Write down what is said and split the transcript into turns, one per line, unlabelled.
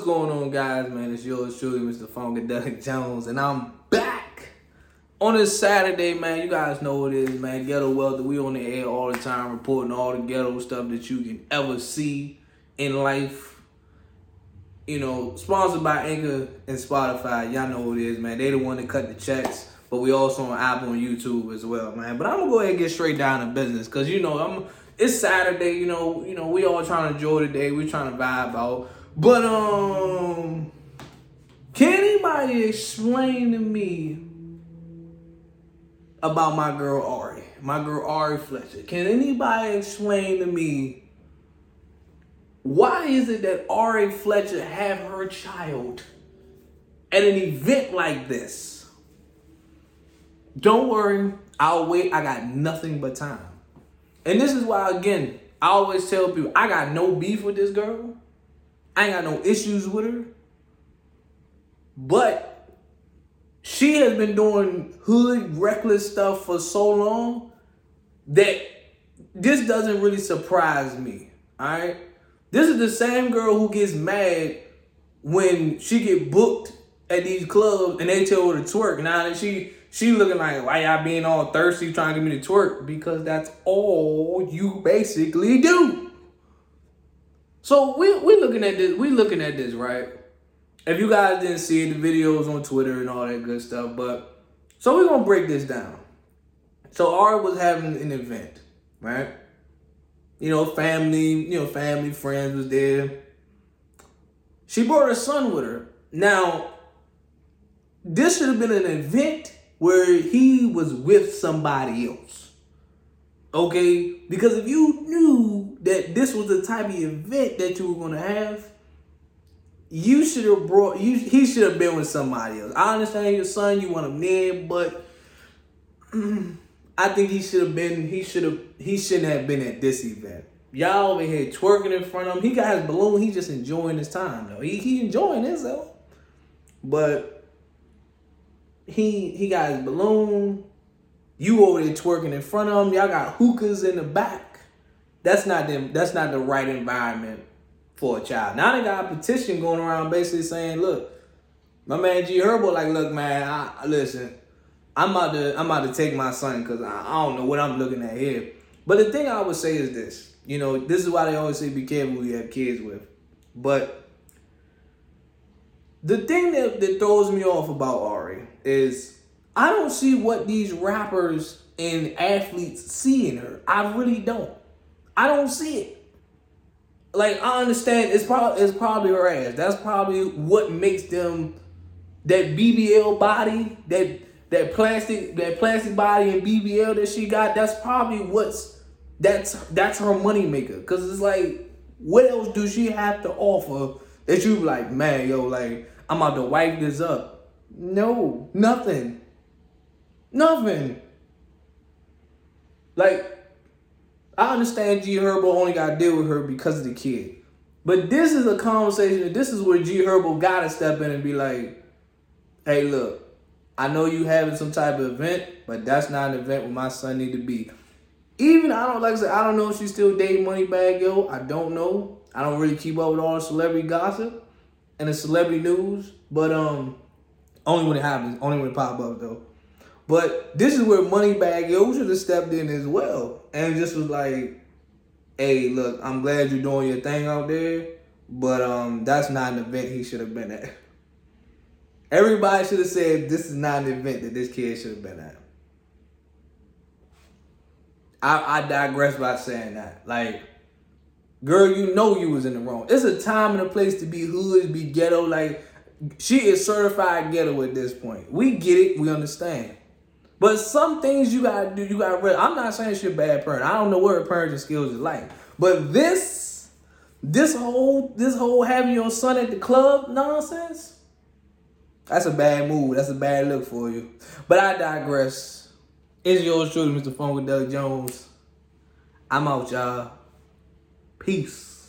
What's going on, guys? Man, it's yours truly, Mr. Funkadelic Jones, and I'm back on this Saturday, man. You guys know what it is, man. Ghetto Wealthy. We on the air all the time, reporting all the ghetto stuff that you can ever see in life. You know, sponsored by Anchor and Spotify. Y'all know what it is, man. They the one that cut the checks, but we also on Apple and YouTube as well, man. But I'm gonna go ahead and get straight down to business, cause you know I'm. It's Saturday, you know. You know we all trying to enjoy the day. We trying to vibe out. But um, can anybody explain to me about my girl Ari, my girl Ari Fletcher? Can anybody explain to me why is it that Ari Fletcher have her child at an event like this? Don't worry, I'll wait. I got nothing but time. And this is why, again, I always tell people I got no beef with this girl. I ain't got no issues with her. But she has been doing hood reckless stuff for so long that this doesn't really surprise me. Alright? This is the same girl who gets mad when she get booked at these clubs and they tell her to twerk. Now that she she looking like why y'all being all thirsty trying to get me to twerk because that's all you basically do. So we we looking at this. We looking at this right. If you guys didn't see it, the videos on Twitter and all that good stuff. But so we're gonna break this down. So Ari was having an event, right? You know, family, you know, family, friends was there. She brought her son with her. Now, this should have been an event where he was with somebody else. Okay? Because if you knew that this was the type of event that you were gonna have, you should have brought you he should have been with somebody else. I understand your son, you want him there, but I think he should have been he should have he shouldn't have been at this event. Y'all over here twerking in front of him. He got his balloon, he just enjoying his time though. He he enjoying himself. But he he got his balloon, you over there twerking in front of them. Y'all got hookahs in the back. That's not them. That's not the right environment for a child. Now they got a petition going around basically saying, "Look, my man G Herbo, like, look, man, I, listen, I'm about to, I'm about to take my son because I, I don't know what I'm looking at here." But the thing I would say is this: you know, this is why they always say be careful who you have kids with. But the thing that, that throws me off about Ari is I don't see what these rappers and athletes see in her. I really don't. I don't see it. Like I understand it's probably it's probably her ass. That's probably what makes them that BBL body, that that plastic that plastic body and BBL that she got. That's probably what's that's that's her money maker. Cause it's like, what else do she have to offer that you like, man, yo, like I'm about to wipe this up? No, nothing. Nothing. Like, I understand G Herbo only got to deal with her because of the kid. But this is a conversation, this is where G Herbo got to step in and be like, hey, look, I know you having some type of event, but that's not an event where my son need to be. Even, I don't, like I said, I don't know if she's still dating Moneybagg Yo. I don't know. I don't really keep up with all the celebrity gossip and the celebrity news. But, um, only when it happens, only when it pop up, though. But this is where Moneybagg Yo should have stepped in as well and just was like, "Hey, look, I'm glad you're doing your thing out there, but um, that's not an event he should have been at." Everybody should have said this is not an event that this kid should have been at. I, I digress by saying that. Like, girl, you know you was in the wrong. It's a time and a place to be hood, be ghetto. Like, she is certified ghetto at this point. We get it. We understand. But some things you gotta do, you gotta. I'm not saying a bad parent. I don't know what parenting skills is like. But this, this whole, this whole having your son at the club nonsense, that's a bad move. That's a bad look for you. But I digress. It's yours truly, Mr. Funkadelic Jones. I'm out, y'all. Peace.